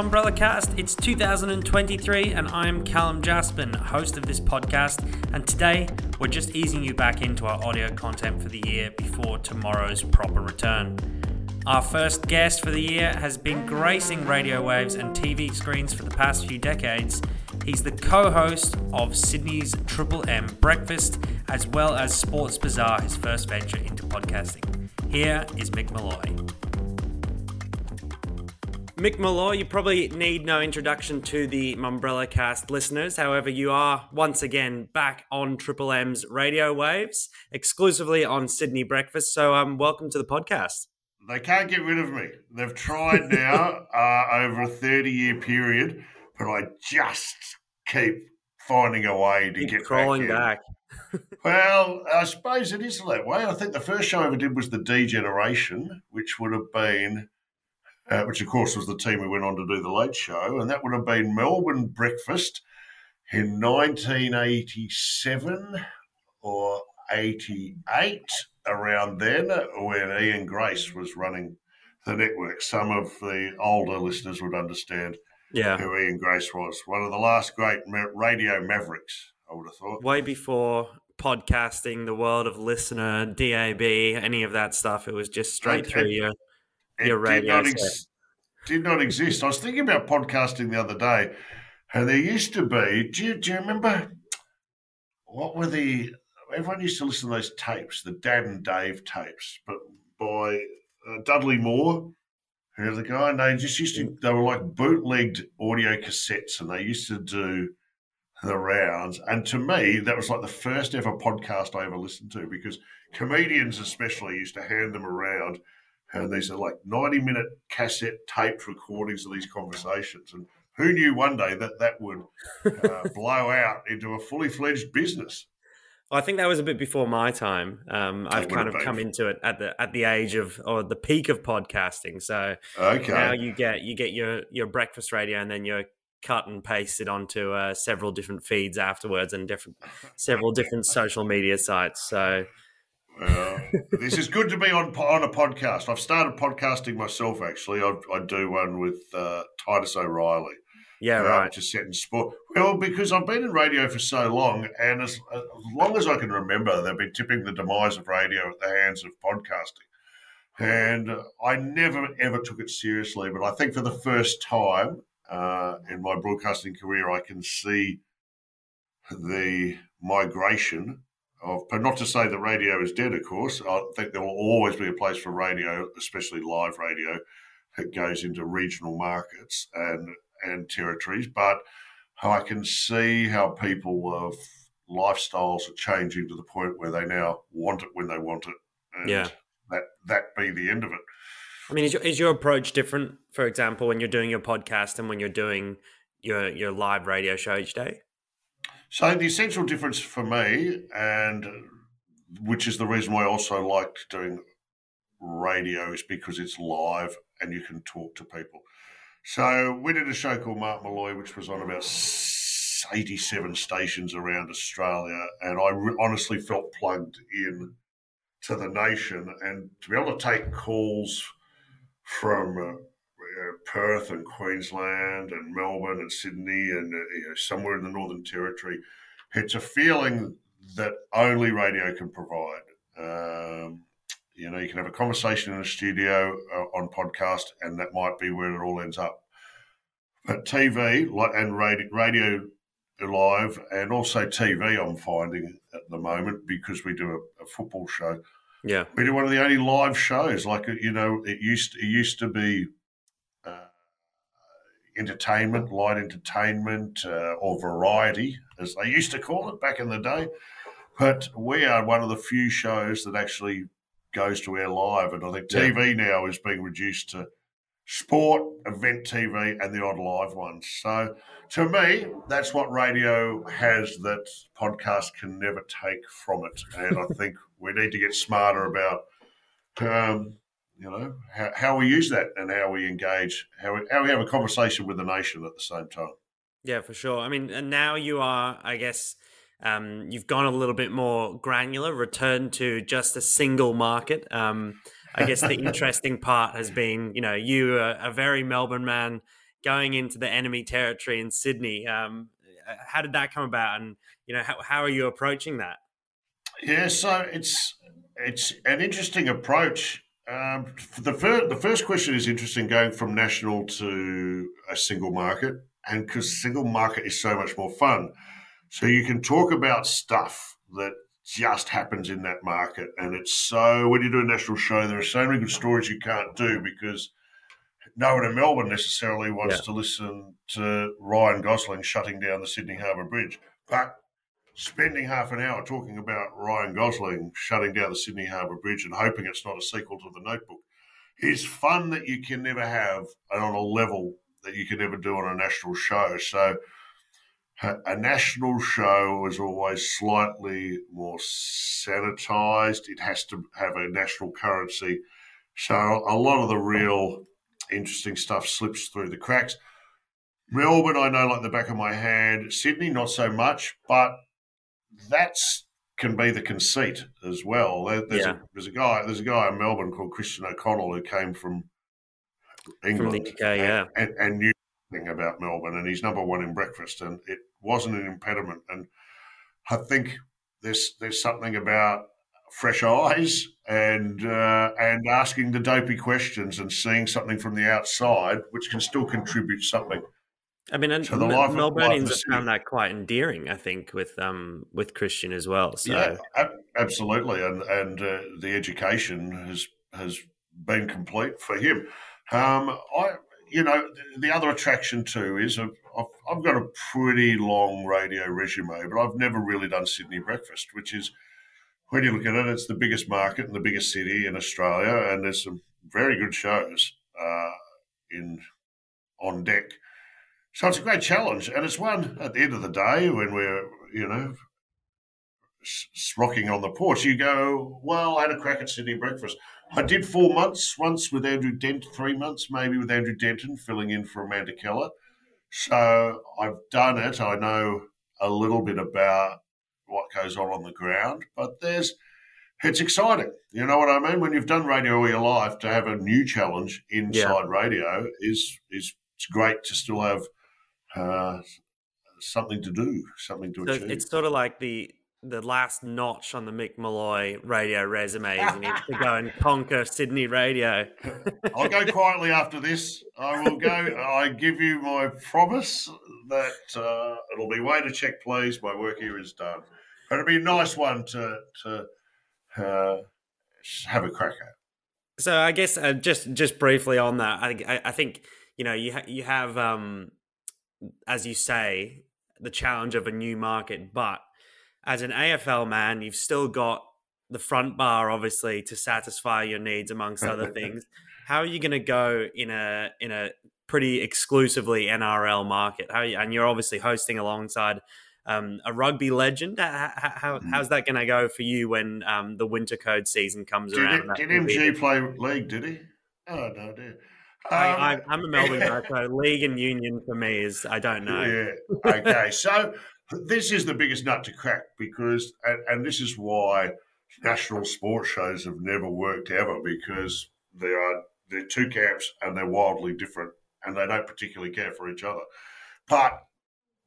Umbrella Cast. It's 2023, and I'm Callum Jaspan, host of this podcast. And today, we're just easing you back into our audio content for the year before tomorrow's proper return. Our first guest for the year has been gracing radio waves and TV screens for the past few decades. He's the co host of Sydney's Triple M Breakfast, as well as Sports Bizarre, his first venture into podcasting. Here is Mick Molloy. Mick Molloy, you probably need no introduction to the Mumbrella cast listeners. However, you are once again back on Triple M's radio waves, exclusively on Sydney Breakfast. So, um, welcome to the podcast. They can't get rid of me. They've tried now uh, over a 30 year period, but I just keep finding a way to Keep get crawling back. back. Well, I suppose it is that way. I think the first show I ever did was the D Generation, which would have been, uh, which of course was the team who went on to do the Late Show, and that would have been Melbourne Breakfast in 1987 or 88, around then, when Ian Grace was running the network. Some of the older listeners would understand Yeah. who Ian Grace was. One of the last great radio mavericks, I would have thought. Way before podcasting, the world of LiSTNR, DAB, any of that stuff, it was just straight And- through and- your. It Your did not, ex- did not exist. I was thinking about podcasting the other day, and there used to be. Do you, do you remember what were the? Everyone used to listen to those tapes, the Dad and Dave tapes, but by uh, Dudley Moore, who's the guy. And they just used to. They were like bootlegged audio cassettes, and they used to do the rounds. And to me, that was like the first ever podcast I ever listened to because comedians, especially, used to hand them around. And these are like 90 minute cassette taped recordings of these conversations. And who knew one day that that would uh, blow out into a fully fledged business? I think that was a bit before my time. Um, I've kind of been. come into it at the at the age of or the peak of podcasting. So Okay. now you get you get your your breakfast radio and then you're cut and pasted onto uh, several different feeds afterwards and different several different social media sites. So Well, this is good to be on on a podcast. I've started podcasting myself. Actually, I, I do one with uh, Titus O'Reily. yeah, uh, right. Which is set in sport. Well, because I've been in radio for so long, and as, as long as I can remember, they've been tipping the demise of radio at the hands of podcasting. And uh, I never ever took it seriously, but I think for the first time uh, in my broadcasting career, I can see the migration of, but not to say that radio is dead, of course. I think there will always be a place for radio, especially live radio, that goes into regional markets and and territories. But I can see how people of lifestyles are changing to the point where they now want it when they want it. And Yeah. That that be the end of it. I mean, is your, is your approach different? For example, when you're doing your podcast and when you're doing your your live radio show each day. So the essential difference for me, and which is the reason why I also liked doing radio, is because it's live and you can talk to people. So we did a show called Mark Molloy, which was on about 87 stations around Australia, and I re- honestly felt plugged in to the nation, and to be able to take calls from. Uh, Uh, Perth and Queensland and Melbourne and Sydney and uh, you know, somewhere in the Northern Territory. It's a feeling that only radio can provide. Um, you know, you can have a conversation in a studio uh, on podcast, and that might be where it all ends up. But TV and radio, radio live, and also TV, I'm finding at the moment because we do a, a football show Yeah, we do one of the only live shows. Like you know, it used it used to be entertainment, light entertainment, uh, or variety, as they used to call it back in the day. But we are one of the few shows that actually goes to air live, and I think Yeah. TV now is being reduced to sport, event TV, and the odd live ones. So to me, that's what radio has that podcast can never take from it. And I think we need to get smarter about, um, you know, how, how we use that and how we engage, how we, how we have a conversation with the nation at the same time. yeah, for sure. I mean, and now you are, I guess, um, you've gone a little bit more granular, returned to just a single market. Um, I guess the interesting part has been, you know, you a very Melbourne man going into the enemy territory in Sydney. Um, how did that come about, and you know how how are you approaching that? Yeah, so it's it's an interesting approach. Um, the first the first question is interesting, going from national to a single market, and because single market is so much more fun, so you can talk about stuff that just happens in that market, and it's so when you do a national show, there are so many good stories you can't do because no one in Melbourne necessarily wants yeah. to listen to Ryan Gosling shutting down the Sydney Harbour Bridge, but spending half an hour talking about Ryan Gosling shutting down the Sydney Harbour Bridge and hoping it's not a sequel to The Notebook is fun that you can never have and on a level that you can never do on a national show. So a national show is always slightly more sanitized. It has to have a national currency. So a lot of the real interesting stuff slips through the cracks. Melbourne, I know like the back of my hand. Sydney, not so much, but that's can be the conceit as well. There's, yeah. a, there's a guy there's a guy in Melbourne called Christian O'Connell who came from England from the UK, yeah, and, and, knew nothing about Melbourne, and he's number one in breakfast, and it wasn't an impediment. And I think there's there's something about fresh eyes and uh, and asking the dopey questions and seeing something from the outside, which can still contribute something I mean, and Melburnians have found that quite endearing. I think with um with Christian as well. So. Yeah, absolutely, and and uh, the education has has been complete for him. Um, I you know the other attraction too is I've, I've got a pretty long radio resume, but I've never really done Sydney breakfast, which is when you look at it, it's the biggest market and the biggest city in Australia, and there's some very good shows uh, in on deck. So it's a great challenge, and it's one at the end of the day when we're, you know, rocking on the porch. You go, well, I had a crack at Sydney breakfast. I did four months once with Andrew Dent, three months maybe with Andrew Denton filling in for Amanda Keller. So I've done it. I know a little bit about what goes on on the ground, but there's it's exciting. You know what I mean? When you've done radio all your life, to have a new challenge inside yeah. radio is is it's great to still have uh, something to do, something to so achieve. It's sort of like the the last notch on the Mick Molloy radio resume is he needs to go and conquer Sydney radio. I'll go quietly after this. I will go. I give you my promise that uh, it'll be way to check, please. My work here is done. But it'll be a nice one to to uh, have a crack at. So I guess uh, just just briefly on that, I, I, I think you know you ha- you have um, as you say, the challenge of a new market. But as an AFL man, you've still got the front bar, obviously, to satisfy your needs, amongst other things. How are you going to go in a in a pretty exclusively NRL market? How you, and you're obviously hosting alongside um, a rugby legend. How, how, mm. how's that going to go for you when um, the winter code season comes did around? It, did MG play league? Did he? Oh no, dear. I, am um, a Melbourne guy, so league and union for me is I don't know. Yeah. Okay. so this is the biggest nut to crack because, and, and, this is why national sports shows have never worked ever because they are they're two camps and they're wildly different and they don't particularly care for each other. But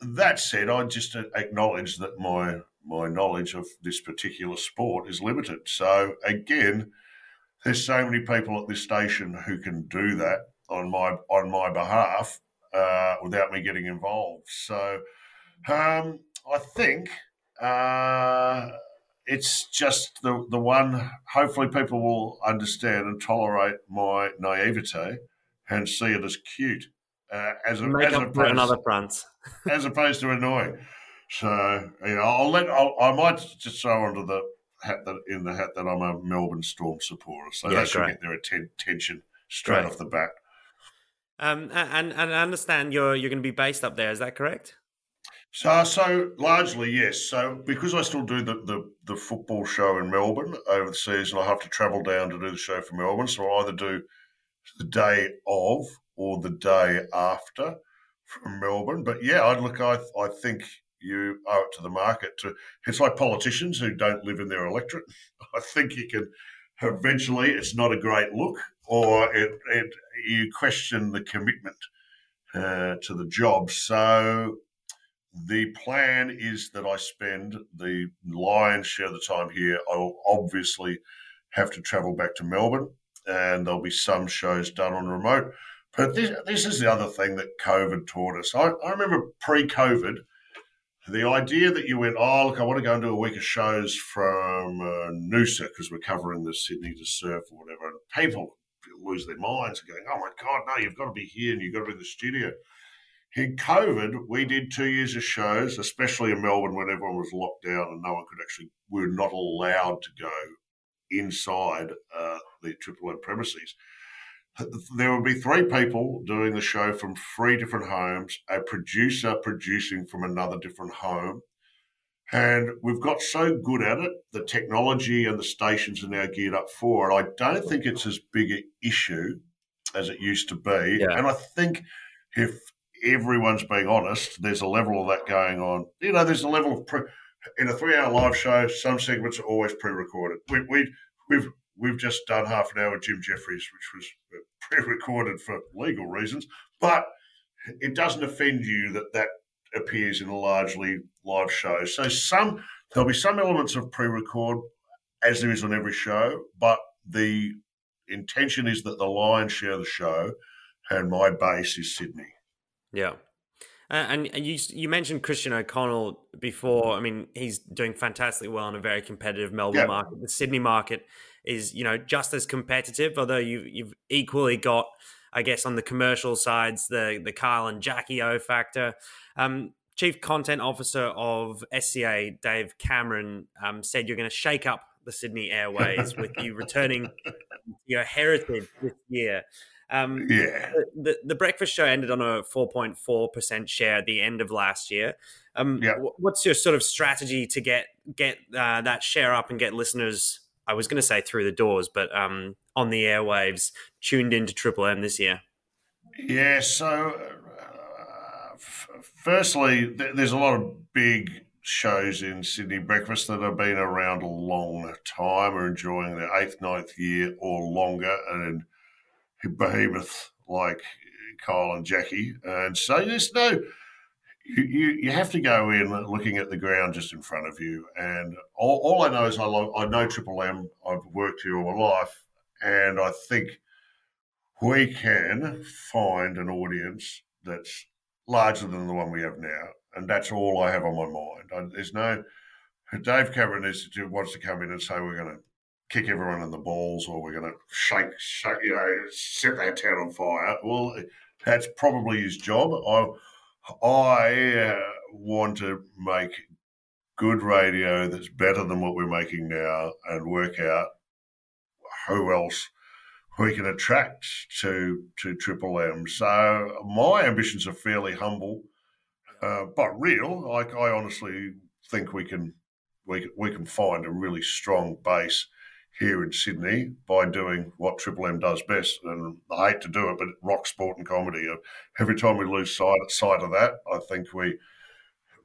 that said, I just acknowledge that my my knowledge of this particular sport is limited. So again there's so many people at this station who can do that on my on my behalf uh, without me getting involved. So um, I think uh, it's just the the one. Hopefully, people will understand and tolerate my naivete and see it as cute. Uh, as a, Make as up opposed, another as opposed to annoying. So you know, I'll let I'll, I might just throw onto the hat that in the hat that I'm a Melbourne Storm supporter, so yeah, that should great. get their attention straight great. off the bat. Um, and and I understand you're you're going to be based up there. Is that correct? So, so largely yes. So, because I still do the, the, the football show in Melbourne over the season, I have to travel down to do the show for Melbourne. So, I either do the day of or the day after from Melbourne. But yeah, I'd look. I I think you owe it to the market to. It's like politicians who don't live in their electorate. I think you can eventually. It's not a great look, or it, it you question the commitment uh, to the job. So the plan is that I spend the lion's share of the time here. I will obviously have to travel back to Melbourne, and there'll be some shows done on remote. But this, this is the other thing that COVID taught us. I, I remember pre COVID, the idea that you went, oh, look, I want to go and do a week of shows from uh, Noosa because we're covering the City2Surf or whatever. And people lose their minds and going, oh my God, no, you've got to be here and you've got to be in the studio. In COVID, we did two years of shows, especially in Melbourne when everyone was locked down and no one could actually, we were not allowed to go inside uh, the Triple M premises there will be three people doing the show from three different homes, a producer producing from another different home. And we've got so good at it, the technology and the stations are now geared up for it. I don't think it's as big an issue as it used to be. Yeah. And I think if everyone's being honest, there's a level of that going on. You know, there's a level of pre- in a three-hour live show. Some segments are always pre-recorded. We, we we've we've just done half an hour with Jim Jefferies, which was pre-recorded for legal reasons, but it doesn't offend you that that appears in a largely live show. So some there'll be some elements of pre-record as there is on every show, but the intention is that the lion share the show, and my base is Sydney. Yeah. and, and you you mentioned Christian O'Connell before. I mean, he's doing fantastically well in a very competitive Melbourne market. The Sydney market is you know just as competitive, although you've, you've equally got, I guess, on the commercial sides the the Kyle and Jackie O factor. Um, Chief Content Officer of SCA, Dave Cameron, um, said you're going to shake up the Sydney Airways with you returning your heritage this year. Um, yeah. The, the breakfast show ended on a 4.4% share at the end of last year. Um, yeah. What's your sort of strategy to get get uh, that share up and get listeners I was going to say through the doors, but um, on the airwaves, tuned into Triple M this year? Yeah, so uh, f- firstly, th- there's a lot of big shows in Sydney Breakfast that have been around a long time, are enjoying their eighth, ninth year or longer, and behemoth like Kyle and Jackie. And so there's no you, you, you have to go in looking at the ground just in front of you. And all, all I know is I, I know Triple M. I've worked here all my life, and I think we can find an audience that's larger than the one we have now, and that's all I have on my mind. I, there's no Dave Cameron is wants to come in and say we're going to kick everyone in the balls or we're going to shake, shake, you know, set that town on fire. Well, that's probably his job. I I uh, want to make good radio that's better than what we're making now and work out who else we can attract to to Triple M. So my ambitions are fairly humble, uh, but real. Like I honestly think we can we we can find a really strong base here in Sydney by doing what Triple M does best. And I hate to do it, but rock, sport, and comedy. Uh, every time we lose sight, sight of that, I think we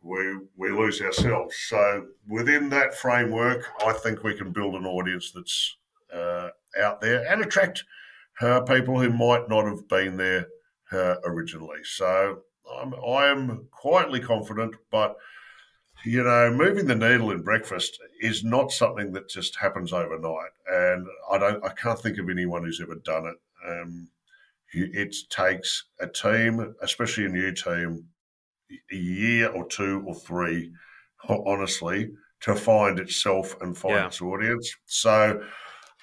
we we lose ourselves. So within that framework, I think we can build an audience that's uh, out there and attract uh, people who might not have been there uh, originally. So I'm I am quietly confident, but you know, moving the needle in breakfast is not something that just happens overnight, and I don't, I can't think of anyone who's ever done it. Um, it takes a team, especially a new team, a year or two or three, honestly, to find itself and find yeah. its audience. So.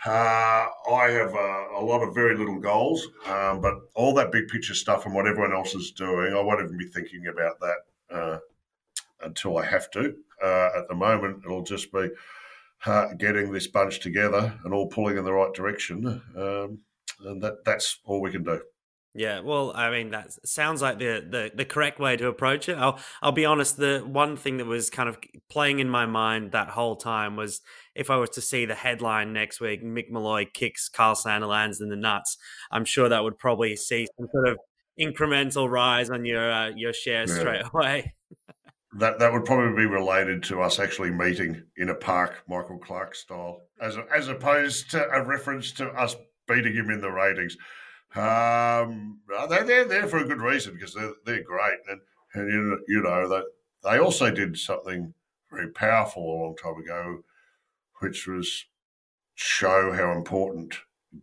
Uh, I have a lot of very little goals, um, but all that big picture stuff and what everyone else is doing, I won't even be thinking about that uh, until I have to. Uh, at the moment, it'll just be uh, getting this bunch together and all pulling in the right direction, um, and that that's all we can do. Yeah, well, I mean, that sounds like the, the the correct way to approach it. I'll I'll be honest. The one thing that was kind of playing in my mind that whole time was if I was to see the headline next week, Mick Molloy kicks Kyle Sandilands in the nuts. I'm sure that would probably see some sort of incremental rise on your uh, your shares yeah. straight away that that would probably be related to us actually meeting in a park, Michael Clarke style, as a, as opposed to a reference to us beating him in the ratings. Um, they're, they're there for a good reason because they're, they're great. And, and you, you know, they, they also did something very powerful a long time ago, which was show how important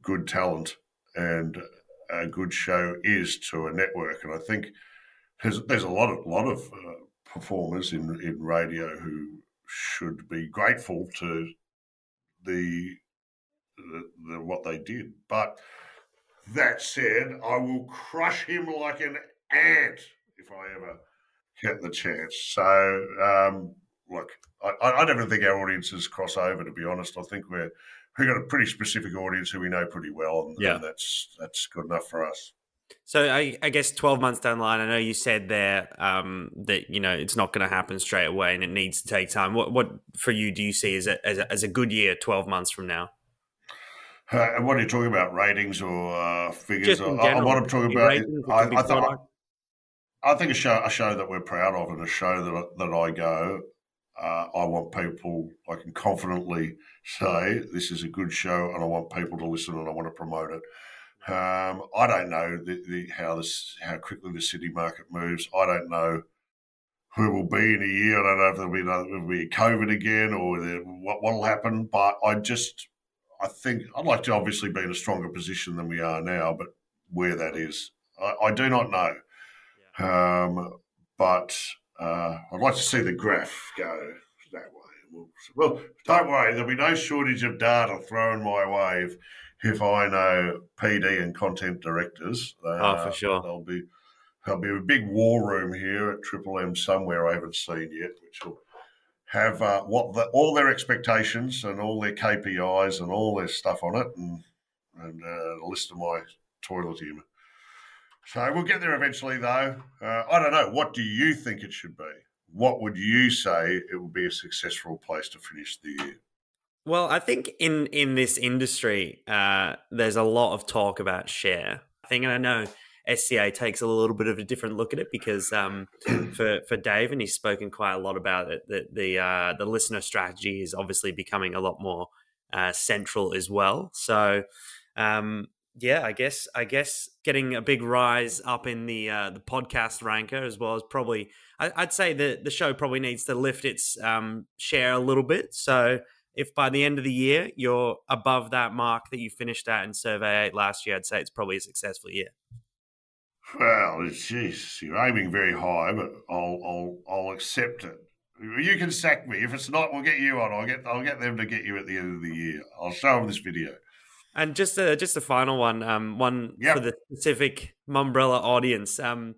good talent and a good show is to a network. And I think there's, there's a lot of, lot of uh, performers in, in radio who should be grateful to the, the, the what they did. But that said, I will crush him like an ant if I ever get the chance. So, um, look, I, I don't even think our audiences cross over. To be honest, I think we're we've got a pretty specific audience who we know pretty well, and, yeah. and that's that's good enough for us. So I, I, guess twelve months down the line, I know you said there um, that you know it's not going to happen straight away, and it needs to take time. What what for you do you see as a, as a, as a good year? Twelve months from now. Uh, what are you talking about? Ratings or uh, figures? Or, uh, what I'm talking about, I, I, th- I, think a show a show that we're proud of, and a show that that I go. Uh, I want people. I can confidently say this is a good show, and I want people to listen, and I want to promote it. Um, I don't know the, the, how this how quickly the city market moves. I don't know who will be in a year. I don't know if there'll be another, there'll be COVID again or what will happen. But I just I think I'd like to obviously be in a stronger position than we are now, but where that is, I, I do not know. Yeah. Um, but uh, I'd like to see the graph go that way. Well, don't worry, there'll be no shortage of data thrown my way if, if I know PD and content directors. Uh, oh, for sure. There'll be there'll be a big war room here at Triple M somewhere I haven't seen yet, which will have uh, what the, all their expectations and all their KPIs and all their stuff on it, and and uh, a list of my toilet humour. So we'll get there eventually, though. Uh, I don't know. What do you think it should be? What would you say it would be a successful place to finish the year? Well, I think in in this industry, uh, there's a lot of talk about share. I think, and I know SCA takes a little bit of a different look at it because um, for for Dave, and he's spoken quite a lot about it. That the uh, the LiSTNR strategy is obviously becoming a lot more uh, central as well. So um, yeah, I guess I guess getting a big rise up in the uh, the podcast ranker as well as probably I, would say that the show probably needs to lift its um, share a little bit. So if by the end of the year you're above that mark that you finished at in Survey Eight last year, I'd say it's probably a successful year. Well, jeez, you're aiming very high, but I'll I'll I'll accept it. You can sack me if it's not. We'll get you on. I'll get I'll get them to get you at the end of the year. I'll show them this video. And just a just a final one, um, one yep. for the specific Mumbrella audience. Um,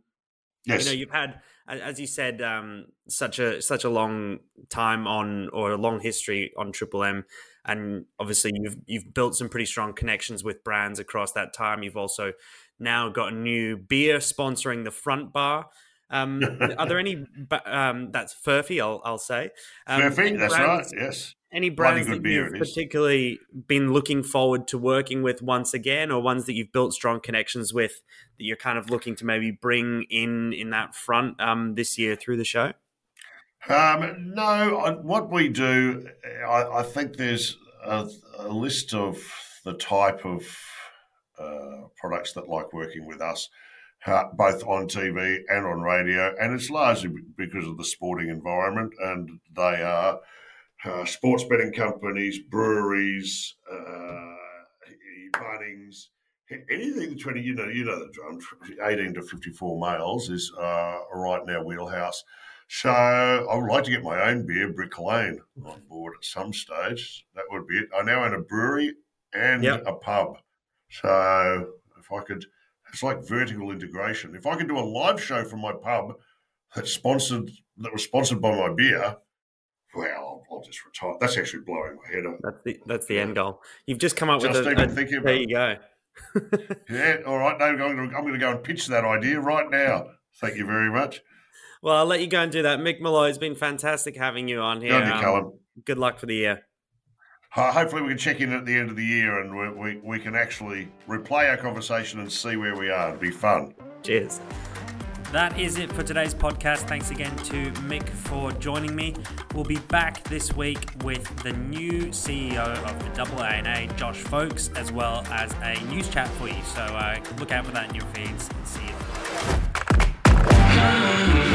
yes. you know, you've had, as you said, um, such a such a long time on or a long history on Triple M, and obviously you've you've built some pretty strong connections with brands across that time. You've also now got a new beer sponsoring the front bar. Um, are there any? Um, that's Furphy, I'll, I'll say. Um, Furphy, that's brands, right. Yes. Any brands that you've particularly been looking forward to working with once again, or ones that you've built strong connections with that you're kind of looking to maybe bring in in that front um, this year through the show? Um, no, what we do, I, I think there's a, a list of the type of uh, products that like working with us, both on TV and on radio. And it's largely because of the sporting environment. And they are uh, sports betting companies, breweries, uh, Bunnings, anything 20, you know, you know, the drum. 18 to 54 males is uh, right in our wheelhouse. So I would like to get my own beer, Brick Lane, on board at some stage. That would be it. I now own a brewery and yep. a pub. So if I could, it's like vertical integration. If I could do a live show from my pub that's sponsored, that was sponsored by my beer, well, I'll, I'll just retire. That's actually blowing my head up. That's the that's the end goal. You've just come up just with a, even a, thinking there you go. yeah, all right. No, I'm going to go and pitch that idea right now. Thank you very much. Well, I'll let you go and do that. Mick Molloy, it's been fantastic having you on here. Good, um, good luck for the year hopefully we can check in at the end of the year and we, we, we can actually replay our conversation and see where we are. It'd be fun. Cheers. That is it for today's podcast. Thanks again to Mick for joining me. We'll be back this week with the new CEO of the AANA, Josh Faulks, as well as a news chat for you. So uh, look out for that in your feeds. And see you.